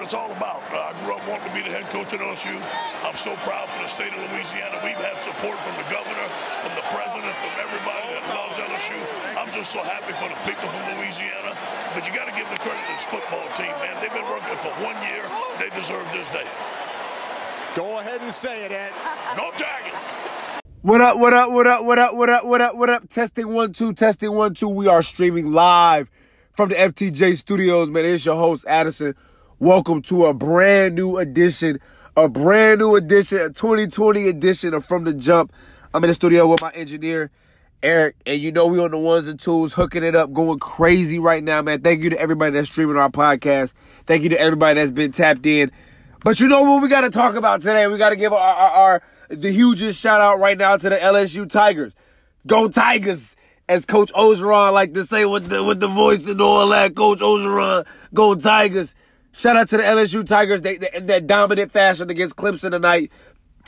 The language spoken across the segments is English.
what it's all about. Uh, I grew up wanting to be the head coach at LSU. I'm so proud for the state of Louisiana. We've had support from the governor, from the president, from everybody that loves LSU. I'm just so happy for the people from Louisiana. But you got to give the credit to this football team, man. They've been working for one year. They deserve this day. Go ahead and say it, Ed. Go Tigers! What up, what up, what up, what up, what up, what up, what up? Testing one, two, testing one, two. We are streaming live from the FTJ studios, man. It's your host, Addison. Welcome to a brand new edition, a brand new edition, a 2020 edition of From the Jump. I'm in the studio with my engineer, Eric, and you know we on the ones and twos, hooking it up, going crazy right now, man. Thank you to everybody that's streaming our podcast. Thank you to everybody that's been tapped in. But you know what we got to talk about today? We got to give our, our, our the hugest shout out right now to the LSU Tigers. Go Tigers! As Coach Orgeron like to say with the with the voice and all that, Coach Orgeron, go Tigers. Shout out to the LSU Tigers. They, they in that dominant fashion against Clemson tonight.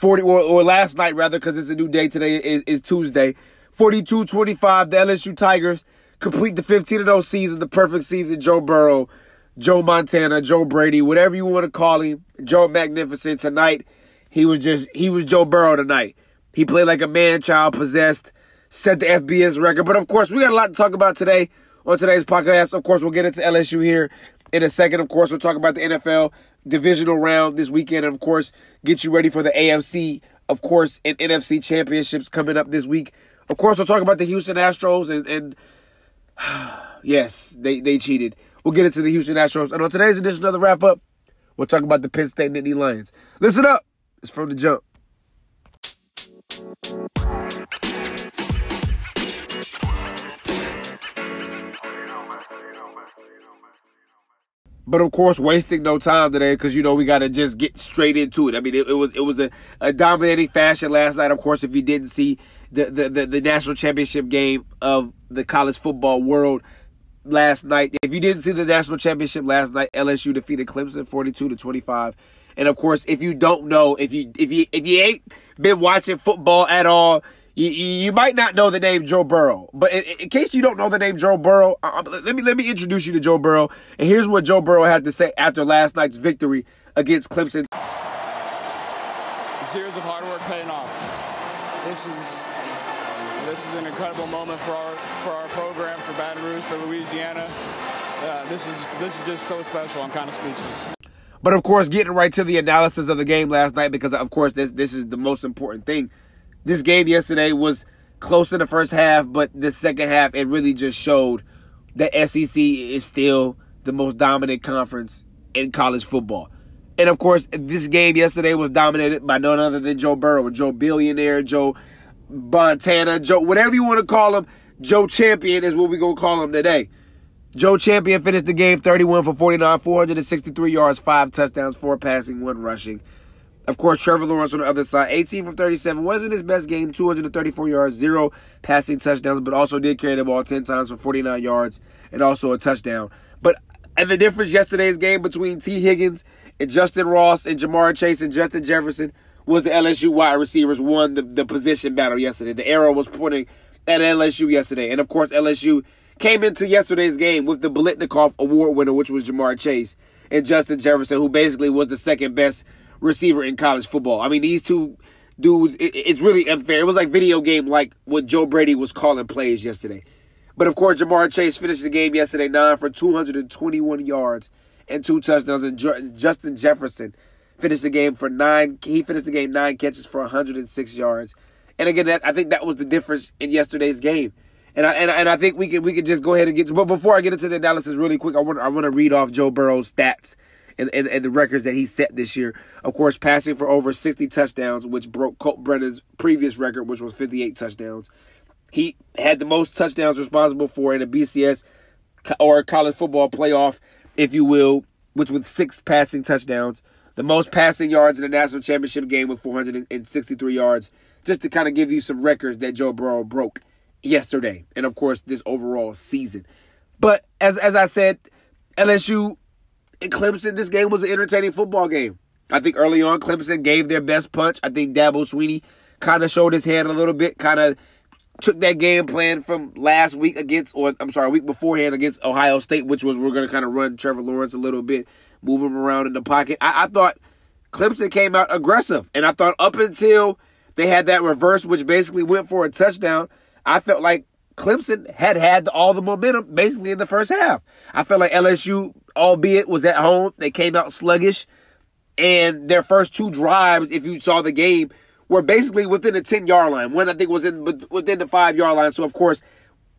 40 or, or last night rather, because it's a new day. Today is, is Tuesday. 42-25, the LSU Tigers complete the 15-0 season, the perfect season. Joe Burrow, Joe Montana, Joe Brady, whatever you want to call him, Joe Magnificent tonight he was just he was Joe Burrow tonight. He played like a man child possessed, set the FBS record. But of course, we got a lot to talk about today on today's podcast. Of course, we'll get into LSU here in a second. Of course, we'll talk about the NFL divisional round this weekend, and of course, get you ready for the AFC, of course, and NFC championships coming up this week. Of course, we'll talk about the Houston Astros and, and yes, they they cheated. We'll get into the Houston Astros, and on today's edition of the wrap up, we'll talk about the Penn State Nittany Lions. Listen up. It's from the jump. But of course, wasting no time today because you know we got to just get straight into it. I mean, it, it was it was a, a, dominating fashion last night. Of course, if you didn't see the, the the, the national championship game of the college football world last night, if you didn't see the national championship last night, LSU defeated Clemson forty-two to twenty-five. And of course, if you don't know, if you if you if you ain't been watching football at all, you, you might not know the name Joe Burrow. But in, in case you don't know the name Joe Burrow, uh, let me let me introduce you to Joe Burrow. And here's what Joe Burrow had to say after last night's victory against Clemson. It's years of hard work paying off. This is this is an incredible moment for our for our program, for Baton Rouge, for Louisiana. Uh, this is this is just so special. I'm kind of speechless. But of course, getting right to the analysis of the game last night, because of course this this is the most important thing. This game yesterday was close in the first half, but the second half it really just showed that SEC is still the most dominant conference in college football. And of course, this game yesterday was dominated by none other than Joe Burrow, Joe Billionaire, Joe Montana, Joe, whatever you want to call him. Joe Champion is what we're going to call him today. Joe Champion finished the game 31 for 49, 463 yards, five touchdowns, four passing, one rushing. Of course, Trevor Lawrence on the other side, 18 for 37, wasn't his best game, 234 yards, zero passing touchdowns, but also did carry the ball 10 times for 49 yards and also a touchdown. But and the difference yesterday's game between Tee Higgins and Justin Ross and Ja'Marr Chase and Justin Jefferson was the LSU wide receivers won the, the position battle yesterday. The arrow was pointing at LSU yesterday. And of course, LSU came into yesterday's game with the Biletnikoff Award winner, which was Ja'Marr Chase, and Justin Jefferson, who basically was the second best receiver in college football. I mean, these two dudes, it, it's really unfair. It was like video game, like what Joe Brady was calling plays yesterday. But of course, Ja'Marr Chase finished the game yesterday nine for 221 yards and two touchdowns, and Justin Jefferson finished the game for nine. He finished the game nine catches for 106 yards. And again, that I think that was the difference in yesterday's game. And I, and, and I think we can we can just go ahead and get to, but before I get into the analysis really quick, I want I want to read off Joe Burrow's stats and, and, and the records that he set this year. Of course, passing for over 60 touchdowns, which broke Colt Brennan's previous record, which was 58 touchdowns. He had the most touchdowns responsible for in a BCS or college football playoff, if you will, which with six passing touchdowns. The most passing yards in the national championship game with 463 yards. Just to kind of give you some records that Joe Burrow broke yesterday, and of course this overall season. But as as I said, LSU Clemson, this game was an entertaining football game. I think early on Clemson gave their best punch. I think Dabo Swinney kind of showed his hand a little bit, kind of took that game plan from last week against, or I'm sorry, week beforehand against Ohio State, which was we're going to kind of run Trevor Lawrence a little bit. move him around in the pocket. I, I thought Clemson came out aggressive, and I thought up until they had that reverse, which basically went for a touchdown, I felt like Clemson had had all the momentum basically in the first half. I felt like LSU, albeit was at home, they came out sluggish, and their first two drives, if you saw the game, were basically within the 10 yard line. One, I think, was in within the five yard line. So, of course,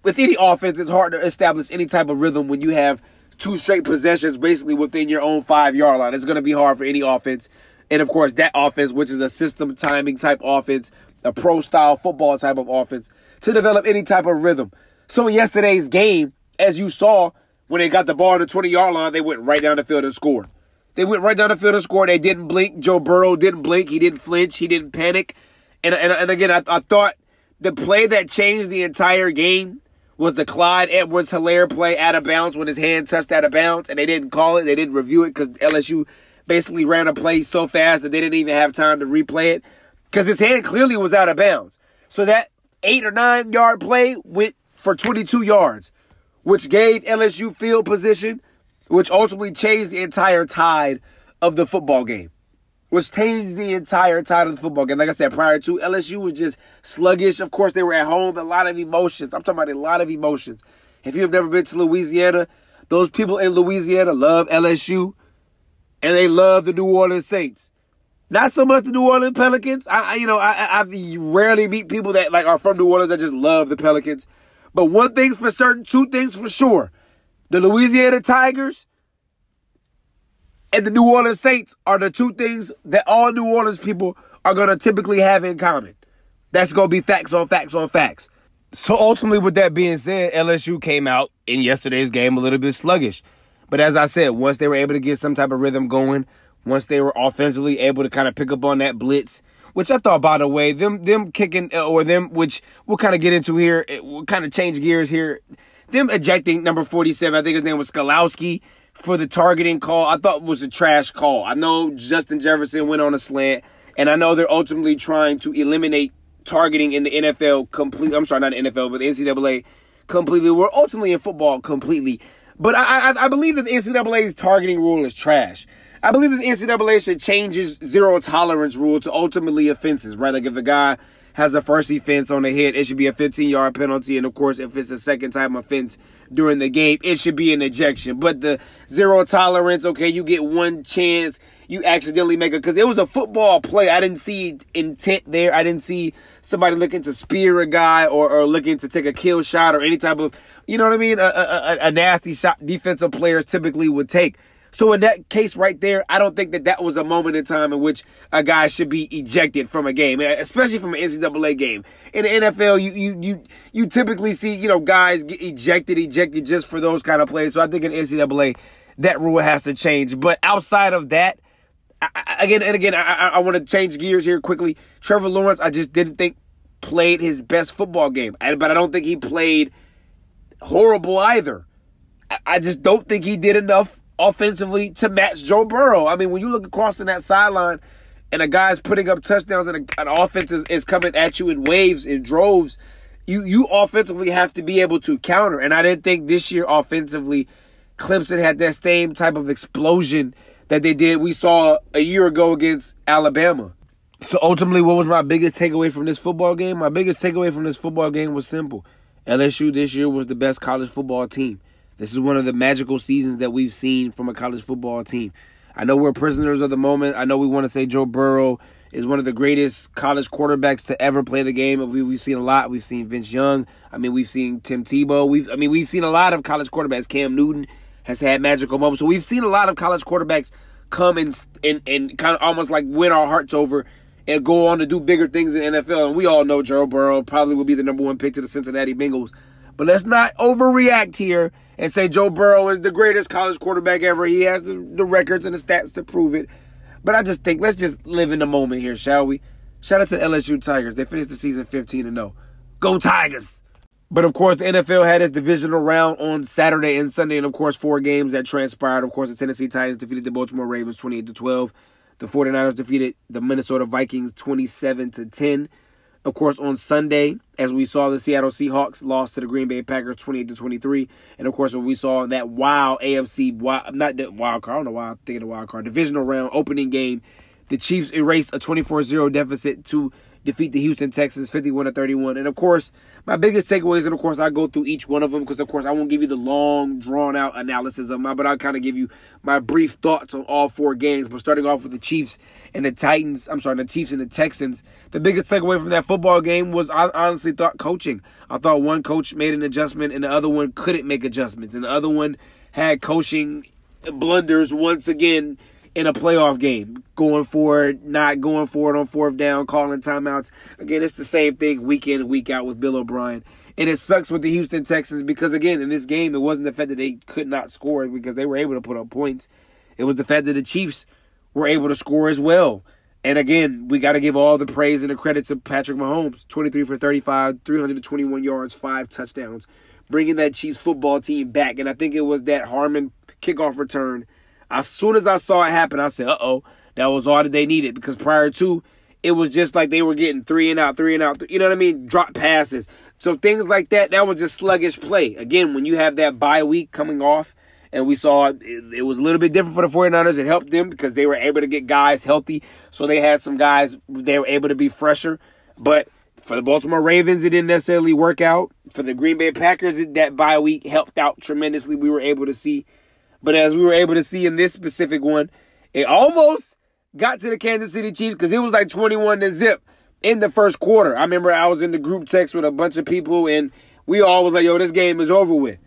with any offense, it's hard to establish any type of rhythm when you have two straight possessions basically within your own five yard line. It's going to be hard for any offense. And, of course, that offense, which is a system timing type offense, a pro style football type of offense, to develop any type of rhythm. So, in yesterday's game, as you saw, when they got the ball on the 20 yard line, they went right down the field and scored. They went right down the field and scored. They didn't blink. Joe Burrow didn't blink. He didn't flinch. He didn't panic. And, and, and again, I, I thought the play that changed the entire game was the Clyde Edwards Helaire play out of bounds when his hand touched out of bounds, and they didn't call it. They didn't review it because LSU basically ran a play so fast that they didn't even have time to replay it because his hand clearly was out of bounds. So that eight or nine yard play went for 22 yards, which gave LSU field position which ultimately changed the entire tide of the football game. Which changed the entire tide of the football game. Like I said, prior to LSU was just sluggish. Of course, they were at home, a lot of emotions. I'm talking about a lot of emotions. If you have never been to Louisiana, those people in Louisiana love LSU and they love the New Orleans Saints. Not so much the New Orleans Pelicans. I, I you know, I, I, rarely meet people that like are from New Orleans that just love the Pelicans. But one thing's for certain, two things for sure the Louisiana Tigers and the New Orleans Saints are the two things that all New Orleans people are to typically have in common. That's to be facts on facts on facts. So ultimately, with that being said, LSU came out in yesterday's game a little bit sluggish. But as I said, once they were able to get some type of rhythm going, once they were offensively able to kind of pick up on that blitz, which I thought, by the way, them them kicking uh, or them, which we'll kind of get into here, we'll kind of change gears here them ejecting number 47, I think his name was Skalowski, for the targeting call, I thought was a trash call. I know Justin Jefferson went on a slant, and I know they're ultimately trying to eliminate targeting in the NFL completely. I'm sorry, not the NFL, but the NCAA completely. We're ultimately in football completely. But I, I, I believe that the NCAA's targeting rule is trash. I believe that the NCAA should change its zero tolerance rule to ultimately offenses, right? Like if a guy has a first offense on the hit, it should be a 15 yard penalty. And of course, if it's a second time offense during the game, it should be an ejection. But the zero tolerance, okay, you get one chance, you accidentally make it because it was a football play. I didn't see intent there. I didn't see somebody looking to spear a guy or, or looking to take a kill shot or any type of, you know what I mean? A, a, a nasty shot defensive players typically would take. So in that case right there, I don't think that that was a moment in time in which a guy should be ejected from a game, eh, especially from an NCAA game. In the NFL, you you you you typically see you know guys get ejected, ejected just for those kind of plays. So I think in NCAA that rule has to change. But outside of that, I, again and again, I, I want to change gears here quickly. Trevor Lawrence, I just didn't think played his best football game, but I don't think he played horrible either. I just don't think he did enough offensively to match Joe Burrow. I mean, when you look across in that sideline and a guy's putting up touchdowns and a, an offense is, is coming at you in waves, in droves, you you offensively have to be able to counter. And I didn't think this year offensively, Clemson had that same type of explosion that they did we saw a year ago against Alabama. So ultimately, what was my biggest takeaway from this football game? My biggest takeaway from this football game was simple. LSU this year was the best college football team. This is one of the magical seasons that we've seen from a college football team. I know we're prisoners of the moment. I know we want to say Joe Burrow is one of the greatest college quarterbacks to ever play the game. We, have seen a lot. We've seen Vince Young. I mean, we've seen Tim Tebow. We've, I mean, we've seen a lot of college quarterbacks. Cam Newton has had magical moments. So we've seen a lot of college quarterbacks come and and, and kind of almost like win our hearts over and go on to do bigger things in NFL. And we all know Joe Burrow probably will be the number one pick to the Cincinnati Bengals. But let's not overreact here and say Joe Burrow is the greatest college quarterback ever. He has the, the records and the stats to prove it. But I just think let's just live in the moment here, shall we? Shout out to LSU Tigers. They finished the season 15 and 0. Go Tigers! But of course, the NFL had its divisional round on Saturday and Sunday, and of course, four games that transpired. Of course, the Tennessee Titans defeated the Baltimore Ravens 28 to 12. The 49ers defeated the Minnesota Vikings 27 to 10. Of course, on Sunday, as we saw, the Seattle Seahawks lost to the Green Bay Packers 28 to 23. And of course, when we saw that wild AFC, wild, not that wild card, I don't know why I'm thinking the wild card, divisional round opening game, the Chiefs erased a 24 0 deficit to defeat the Houston Texans 51 to 31. And of course, my biggest takeaways, and of course, I go through each one of them because, of course, I won't give you the long, drawn out analysis of my, but I'll kind of give you my brief thoughts on all four games. But starting off with the Chiefs and the Titans, I'm sorry, the Chiefs and the Texans, the biggest takeaway from that football game was I honestly thought coaching. I thought one coach made an adjustment and the other one couldn't make adjustments, and the other one had coaching blunders once again in a playoff game, going for it, not going for it on fourth down, calling timeouts. Again, it's the same thing week in week out with Bill O'Brien. And it sucks with the Houston Texans because, again, in this game, it wasn't the fact that they could not score because they were able to put up points. It was the fact that the Chiefs were able to score as well. And again, we got to give all the praise and the credit to Patrick Mahomes 23 for 35, 321 yards, five touchdowns, bringing that Chiefs football team back. And I think it was that Hardman kickoff return as soon as I saw it happen, I said, uh oh, that was all that they needed. Because prior to, it was just like they were getting three and out, three and out, you know what I mean? Drop passes. So things like that, that was just sluggish play. Again, when you have that bye week coming off, and we saw it, it, was a little bit different for the 49ers. It helped them because they were able to get guys healthy. So they had some guys, they were able to be fresher. But for the Baltimore Ravens, it didn't necessarily work out. For the Green Bay Packers, that bye week helped out tremendously. We were able to see but as we were able to see in this specific one, it almost got to the Kansas City Chiefs because it was like 21 to zip in the first quarter. I remember I was in the group text with a bunch of people and we all was like, yo, this game is over with.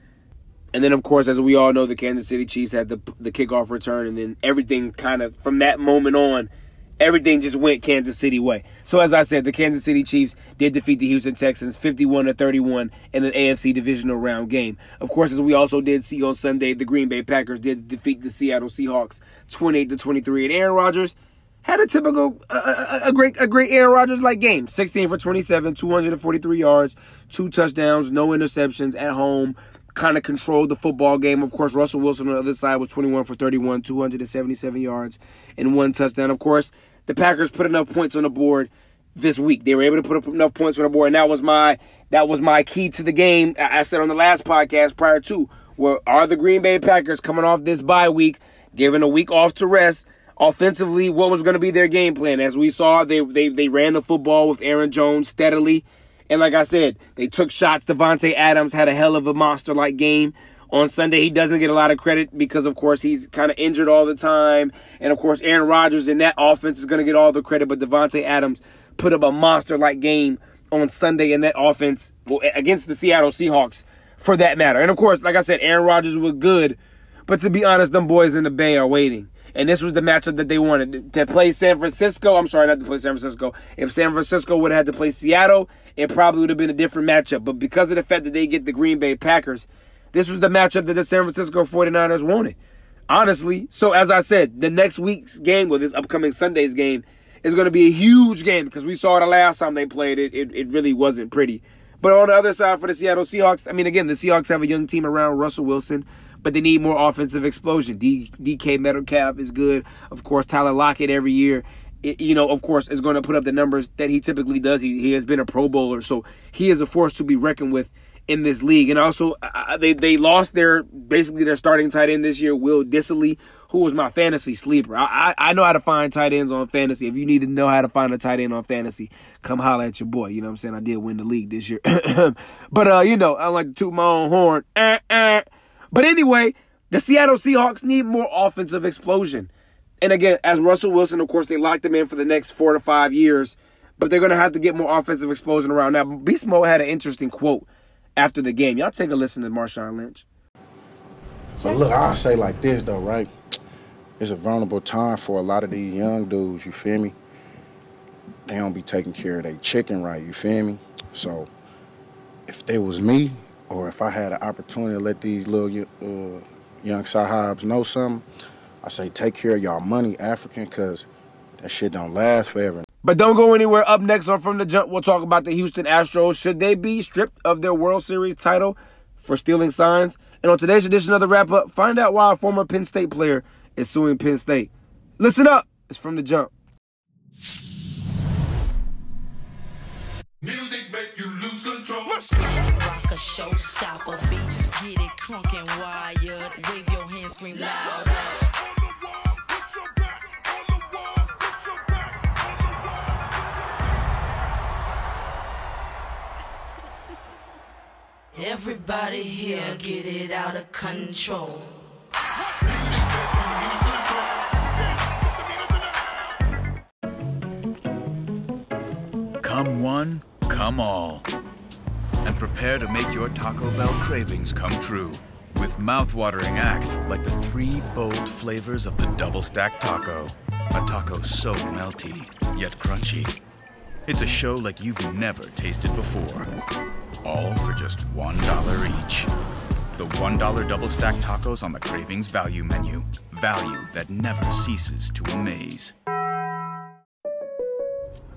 And then, of course, as we all know, the Kansas City Chiefs had the the kickoff return, and then everything kind of from that moment on everything just went Kansas City way. So as I said, the Kansas City Chiefs did defeat the Houston Texans 51 to 31 in an AFC divisional round game. Of course, as we also did see on Sunday, the Green Bay Packers did defeat the Seattle Seahawks 28 to 23 and Aaron Rodgers had a typical a, a, great a great Aaron Rodgers like game. 16 for 27, 243 yards, two touchdowns, no interceptions at home. Kind of controlled the football game. Of course, Russell Wilson on the other side was 21 for 31, 277 yards, and one touchdown. Of course, the Packers put enough points on the board this week. They were able to put up enough points on the board, and that was my that was my key to the game. I said on the last podcast prior to where are the Green Bay Packers coming off this bye week, given a week off to rest. Offensively, what was going to be their game plan? As we saw, they, they they ran the football with Aaron Jones steadily. And like I said, they took shots. Davante Adams had a hell of a monster like game on Sunday. He doesn't get a lot of credit because, of course, he's kind of injured all the time. And, of course, Aaron Rodgers in that offense is going to get all the credit. But Davante Adams put up a monster like game on Sunday in that offense against the Seattle Seahawks for that matter. And, of course, like I said, Aaron Rodgers was good. But to be honest, them boys in the Bay are waiting. And this was the matchup that they wanted to play San Francisco. I'm sorry, not to play San Francisco. If San Francisco would have had to play Seattle, it probably would have been a different matchup. But because of the fact that they get the Green Bay Packers, this was the matchup that the San Francisco 49ers wanted. Honestly. So as I said, the next week's game, or this upcoming Sunday's game, is going to be a huge game because we saw the last time they played it, it, it really wasn't pretty. But on the other side for the Seattle Seahawks, I mean, again, the Seahawks have a young team around Russell Wilson, but they need more offensive explosion. D, DK Metcalf is good. Of course, Tyler Lockett every year, it, you know, of course, is going to put up the numbers that he typically does. He, he has been a Pro Bowler, so he is a force to be reckoned with in this league. And also, uh, they they lost their basically their starting tight end this year, Will Dissly, who was my fantasy sleeper. I, I, I know how to find tight ends on fantasy. If you need to know how to find a tight end on fantasy, come holler at your boy. You know what I'm saying? I did win the league this year, but uh, you know, I like to toot my own horn. Uh, uh. Anyway, the Seattle Seahawks need more offensive explosion. And again, as Russell Wilson, of course, they locked him in for the next four to five years, but they're going to have to get more offensive explosion around. Now, Beast Mode had an interesting quote after the game. Y'all take a listen to Marshawn Lynch. But look, I'll say like this though, right? It's a vulnerable time for a lot of these young dudes, you feel me? They don't be taking care of their chicken right, you feel me? So if they was me, or if I had an opportunity to let these little uh, young sahabs know something, I say take care of y'all money, African, because that shit don't last forever. But don't go anywhere. Up next on From the Jump, we'll talk about the Houston Astros. Should they be stripped of their World Series title for stealing signs? And on today's edition of the wrap up, find out why a former Penn State player is suing Penn State. Listen up. It's From the Jump. Showstopper. Beats get it crunk and wired. Wave your hands, scream loud. Everybody here get it out of control. Come one, come all. And prepare to make your Taco Bell cravings come true. With mouth-watering acts like the three bold flavors of the double stack taco. A taco so melty, yet crunchy. It's a show like you've never tasted before. All for just $1 each. The $1 double stack tacos on the Cravings Value menu. Value that never ceases to amaze.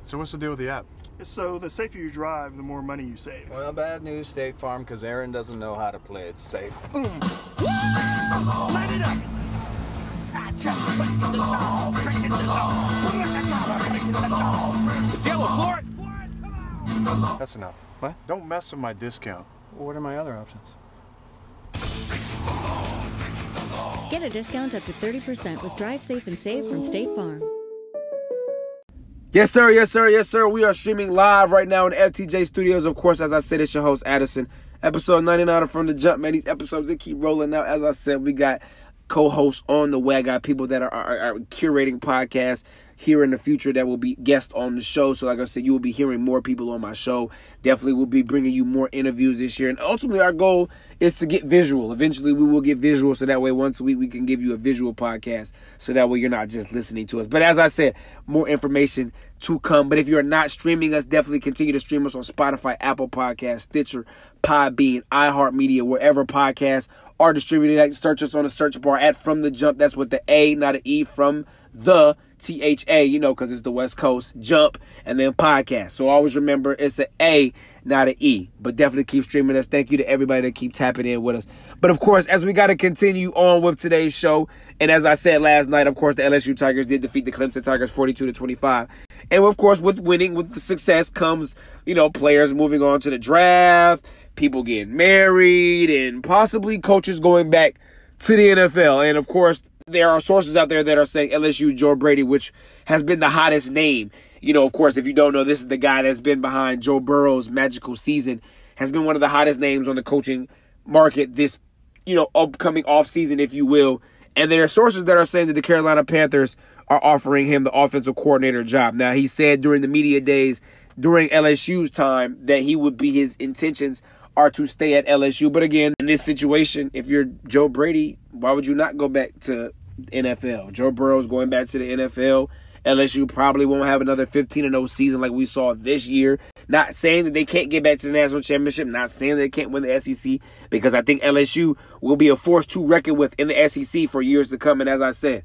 So what's the deal with the app? So the safer you drive, the more money you save. Well, bad news, State Farm, because Aaron doesn't know how to play it safe. Boom. Light it up. Yellow, floor it! That's enough. What? Don't mess with my discount. What are my other options? Get a discount up to 30% with Drive Safe and Save from State Farm. Yes, sir. Yes, sir. Yes, sir. We are streaming live right now in FTJ Studios. Of course, as I said, it's your host, Addison. Episode 99 from the jump, man. These episodes, they keep rolling out. As I said, we got co-hosts on the way. I got people that are, are, are curating podcasts here in the future that will be guests on the show. So, like I said, you will be hearing more people on my show. Definitely will be bringing you more interviews this year. And ultimately, our goal is to get visual. Eventually, we will get visual. So that way, once a week, we can give you a visual podcast. So that way, you're not just listening to us. But as I said, more information to come. But if you're not streaming us, definitely continue to stream us on Spotify, Apple Podcasts, Stitcher, Podbean, iHeartMedia, wherever podcasts are distributed. Search us on the search bar at From the Jump. That's with the A, not an E, from the T H A, you know, because it's the West Coast jump and then podcast. So always remember it's an A, not an E. But definitely keep streaming us. Thank you to everybody that keep tapping in with us. But of course, as we got to continue on with today's show, and as I said last night, of course, the LSU Tigers did defeat the Clemson Tigers 42 to 25. And of course, with winning, with the success comes, you know, players moving on to the draft, people getting married, and possibly coaches going back to the NFL. And of course, there are sources out there that are saying LSU Joe Brady, which has been the hottest name. You know, of course, if you don't know, this is the guy that's been behind Joe Burrow's magical season, has been one of the hottest names on the coaching market this, you know, upcoming off season, if you will. And there are sources that are saying that the Carolina Panthers are offering him the offensive coordinator job. Now, he said during the media days during LSU's time that he would be his intentions are to stay at LSU. But again, in this situation, if you're Joe Brady, why would you not go back to NFL? Joe Burrow's going back to the NFL. LSU probably won't have another 15 0 season like we saw this year. Not saying that they can't get back to the national championship, not saying that they can't win the SEC, because I think LSU will be a force to reckon with in the SEC for years to come. And as I said,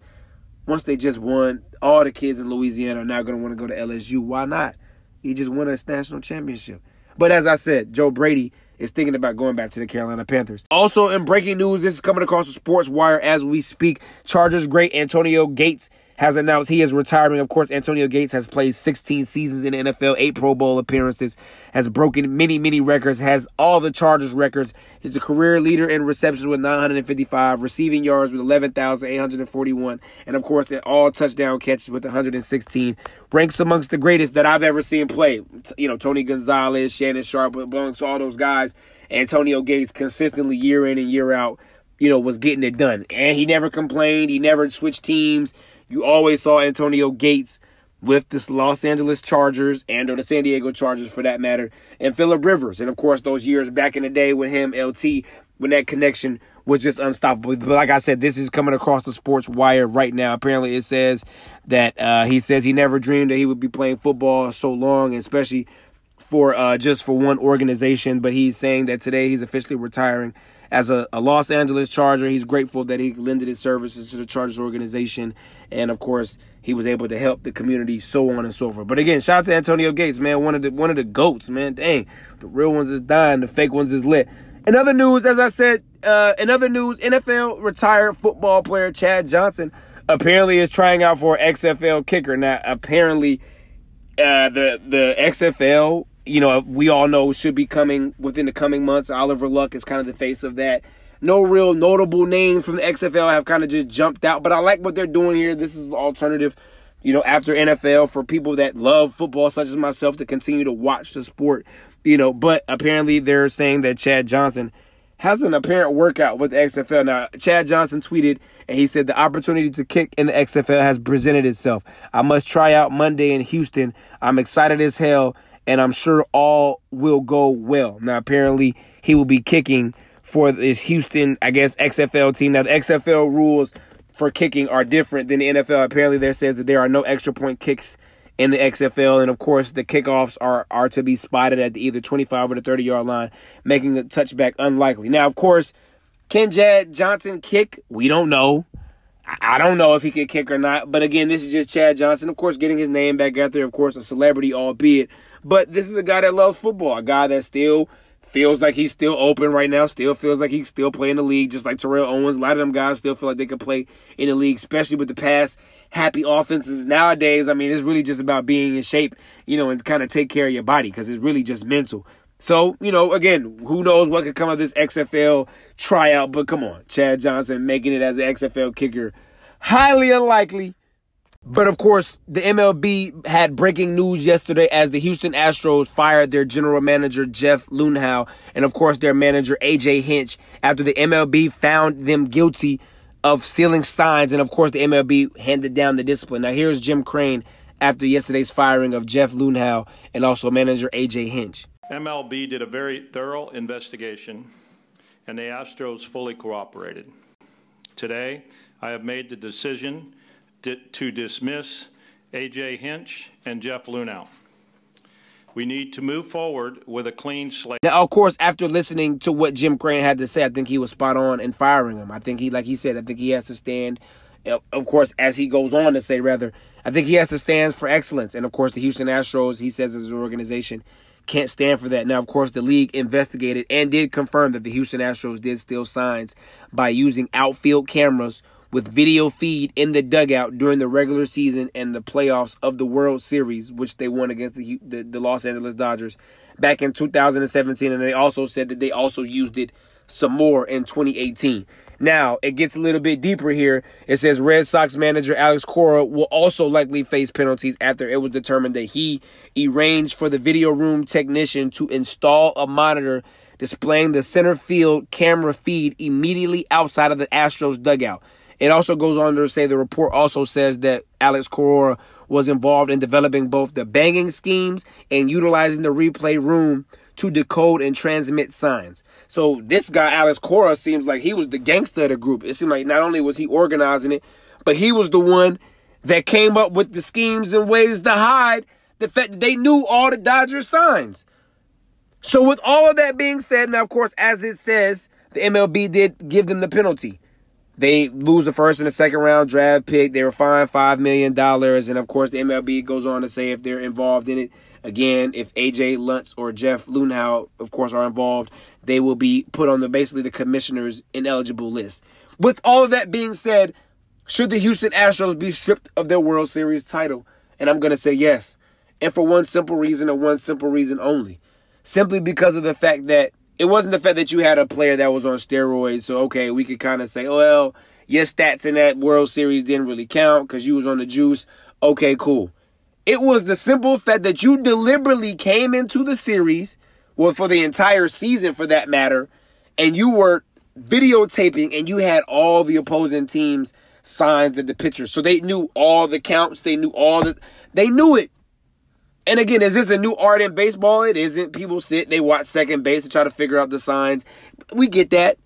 once they just won, all the kids in Louisiana are now going to want to go to LSU. Why not? He just won a national championship. But as I said, Joe Brady is thinking about going back to the Carolina Panthers. Also, in breaking news, this is coming across the Sports Wire as we speak. Chargers great Antonio Gates has announced he is retiring. Of course, Antonio Gates has played 16 seasons in the NFL, eight Pro Bowl appearances, has broken many, many records, has all the Chargers records. He's a career leader in receptions with 955, receiving yards with 11,841, and of course, in all touchdown catches with 116. Ranks amongst the greatest that I've ever seen play. You know, Tony Gonzalez, Shannon Sharpe, amongst all those guys. Antonio Gates consistently year in and year out, you know, was getting it done. And he never complained. He never switched teams. You always saw Antonio Gates with the Los Angeles Chargers and or the San Diego Chargers for that matter, and Philip Rivers. And of course, those years back in the day with him, LT, when that connection was just unstoppable. But like I said, this is coming across the sports wire right now. Apparently, it says that uh, he says he never dreamed that he would be playing football so long, especially for uh, just for one organization. But he's saying that today he's officially retiring as a, a, Los Angeles Charger. He's grateful that he lended his services to the Chargers organization. And of course, he was able to help the community, so on and so forth. But again, shout out to Antonio Gates, man. One of the one of the goats, man. Dang. The real ones is dying, the fake ones is lit. In other news, as I said, uh, in other news, NFL retired football player Chad Johnson apparently is trying out for XFL kicker. Now, apparently, uh, the the XFL you know, we all know should be coming within the coming months. Oliver Luck is kind of the face of that. No real notable names from the XFL have kind of just jumped out, but I like what they're doing here. This is alternative, you know, after NFL for people that love football, such as myself, to continue to watch the sport, you know. But apparently, they're saying that Chad Johnson has an apparent workout with the XFL. Now, Chad Johnson tweeted and he said the opportunity to kick in the XFL has presented itself. I must try out Monday in Houston. I'm excited as hell and I'm sure all will go well. Now, apparently, he will be kicking for this Houston, I guess, XFL team. Now, the XFL rules for kicking are different than the NFL. Apparently, there says that there are no extra point kicks in the XFL, and of course, the kickoffs are are to be spotted at the either 25 or the 30 yard line, making the touchback unlikely. Now, of course, can Chad Johnson kick? We don't know. I don't know if he can kick or not. But again, this is just Chad Johnson, of course, getting his name back out there. Of course, a celebrity, albeit but this is a guy that loves football, a guy that still feels like he's still open right now, still feels like he's still playing the league, just like Terrell Owens. A lot of them guys still feel like they can play in the league, especially with the pass happy offenses nowadays. I mean, it's really just about being in shape, you know, and kind of take care of your body because it's really just mental. So, you know, again, who knows what could come of this XFL tryout, but come on, Chad Johnson making it as an XFL kicker, highly unlikely. But of course, the MLB had breaking news yesterday as the Houston Astros fired their general manager Jeff Luhnow and of course their manager AJ Hinch after the MLB found them guilty of stealing signs and of course the MLB handed down the discipline. Now here's Jim Crane after yesterday's firing of Jeff Luhnow and also manager AJ Hinch. MLB did a very thorough investigation and the Astros fully cooperated. Today, I have made the decision to dismiss A.J. Hinch and Jeff Luhnow. We need to move forward with a clean slate. Now, of course, after listening to what Jim Crane had to say, I think he was spot on in firing him. I think he, like he said, I think he has to stand. Of course, as he goes on to say, rather, I think he has to stand for excellence. And of course, the Houston Astros, he says, as an organization, can't stand for that. Now, of course, the league investigated and did confirm that the Houston Astros did steal signs by using outfield cameras with video feed in the dugout during the regular season and the playoffs of the World Series, which they won against the, the, the Los Angeles Dodgers back in 2017. And they also said that they also used it some more in 2018. Now, it gets a little bit deeper here. It says Red Sox manager Alex Cora will also likely face penalties after it was determined that he arranged for the video room technician to install a monitor displaying the center field camera feed immediately outside of the Astros dugout. It also goes on to say the report also says that Alex Cora was involved in developing both the banging schemes and utilizing the replay room to decode and transmit signs. So this guy, Alex Cora, seems like he was the gangster of the group. It seemed like not only was he organizing it, but he was the one that came up with the schemes and ways to hide the fact that they knew all the Dodger signs. So with all of that being said, now of course, as it says, the MLB did give them the penalty. They lose the first and the second round draft pick. They were fined $5 million. And of course, the MLB goes on to say if they're involved in it, again, if AJ Luntz or Jeff Luhnow, of course, are involved, they will be put on the basically the commissioner's ineligible list. With all of that being said, should the Houston Astros be stripped of their World Series title? And I'm going to say yes. And for one simple reason and one simple reason only. Simply because of the fact that it wasn't the fact that you had a player that was on steroids. So okay, we could kind of say, well, your stats in that World Series didn't really count because you was on the juice. Okay, cool. It was the simple fact that you deliberately came into the series, well, for the entire season for that matter, and you were videotaping and you had all the opposing teams signs that the pitchers. So they knew all the counts, they knew all the they knew it. And again, is this a new art in baseball? It isn't. People sit, they watch second base to try to figure out the signs. We get that.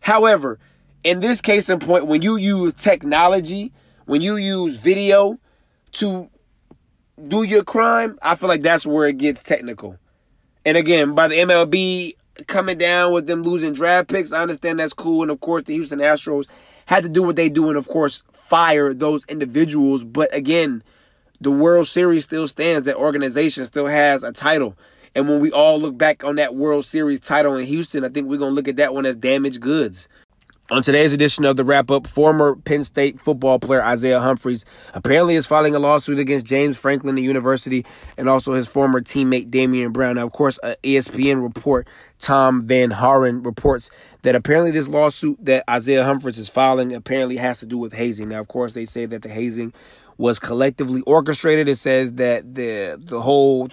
However, in this case in point, when you use technology, when you use video to do your crime, I feel like that's where it gets technical. And again, by the MLB coming down with them losing draft picks, I understand that's cool. And of course, the Houston Astros had to do what they do and, of course, fire those individuals. But again, the World Series still stands. That organization still has a title. And when we all look back on that World Series title in Houston, I think we're going to look at that one as damaged goods. On today's edition of the wrap up, former Penn State football player Isaiah Humphries apparently is filing a lawsuit against James Franklin the University and also his former teammate Damian Brown. Now, of course, a ESPN report, Tom VanHaaren reports that apparently this lawsuit that Isaiah Humphries is filing apparently has to do with hazing. Now, of course, they say that the hazing was collectively orchestrated. It says that the the whole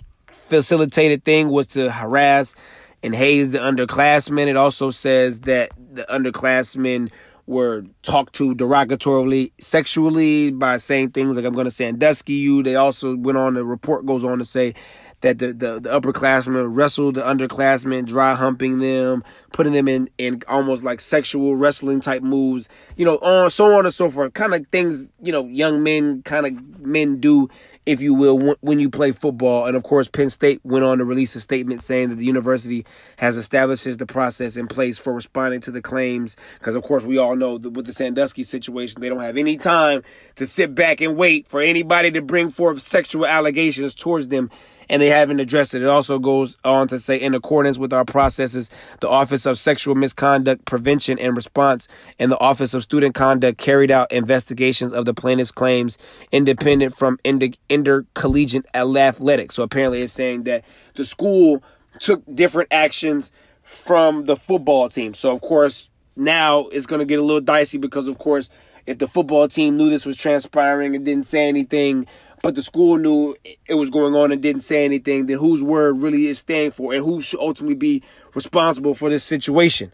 facilitated thing was to harass and haze the underclassmen. It also says that the underclassmen were talked to derogatorily sexually by saying things like I'm going to Sandusky you. They also went on, the report goes on to say that the, the, the upperclassmen wrestled the underclassmen, dry humping them, putting them in, in almost like sexual wrestling type moves, you know, on so on and so forth. Kind of things, you know, young men kind of men do if you will, when you play football. And of course, Penn State went on to release a statement saying that the university has established the process in place for responding to the claims. Because, of course, we all know that with the Sandusky situation, they don't have any time to sit back and wait for anybody to bring forth sexual allegations towards them and they haven't addressed it. It also goes on to say, in accordance with our processes, the Office of Sexual Misconduct Prevention and Response and the Office of Student Conduct carried out investigations of the plaintiff's claims independent from inter- intercollegiate athletics. So apparently, it's saying that the school took different actions from the football team. So, of course, now it's going to get a little dicey because, of course, if the football team knew this was transpiring and didn't say anything, but the school knew it was going on and didn't say anything, then whose word really is staying for and who should ultimately be responsible for this situation?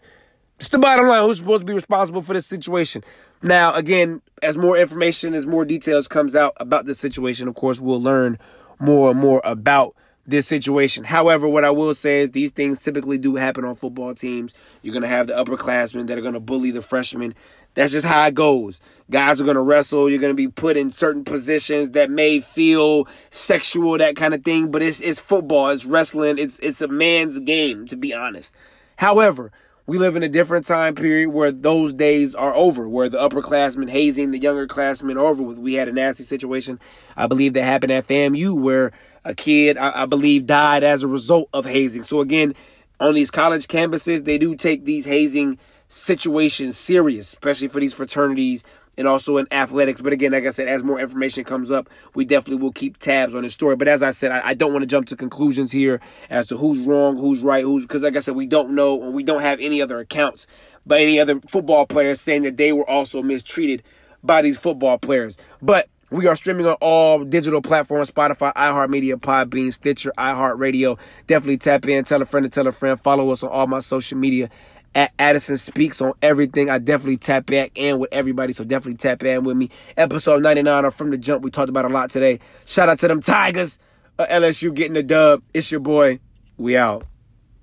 It's the bottom line. Who's supposed to be responsible for this situation? Now, again, as more information, as more details comes out about this situation, of course, we'll learn more and more about this situation. However, what I will say is these things typically do happen on football teams. You're going to have the upperclassmen that are going to bully the freshmen. That's just how it goes. Guys are going to wrestle. You're going to be put in certain positions that may feel sexual, that kind of thing. But it's it's football. It's wrestling. It's it's a man's game, to be honest. However, we live in a different time period where those days are over, where the upperclassmen hazing the younger classmen over with. We had a nasty situation, I believe, that happened at FAMU where a kid, I, I believe, died as a result of hazing. So again, on these college campuses, they do take these hazing situation serious, especially for these fraternities and also in athletics. But again, like I said, as more information comes up, we definitely will keep tabs on this story. But as I said, I, I don't want to jump to conclusions here as to who's wrong, who's right, who's because, like I said, we don't know and we don't have any other accounts by any other football players saying that they were also mistreated by these football players. But we are streaming on all digital platforms Spotify, iHeartMedia, Podbean, Stitcher, iHeartRadio. Definitely tap in, tell a friend to tell a friend. Follow us on all my social media at Addison Speaks on everything. I definitely tap back in with everybody, so definitely tap in with me. Episode 99 or From the Jump, we talked about a lot today. Shout out to them Tigers, uh, LSU getting the dub. It's your boy. We out.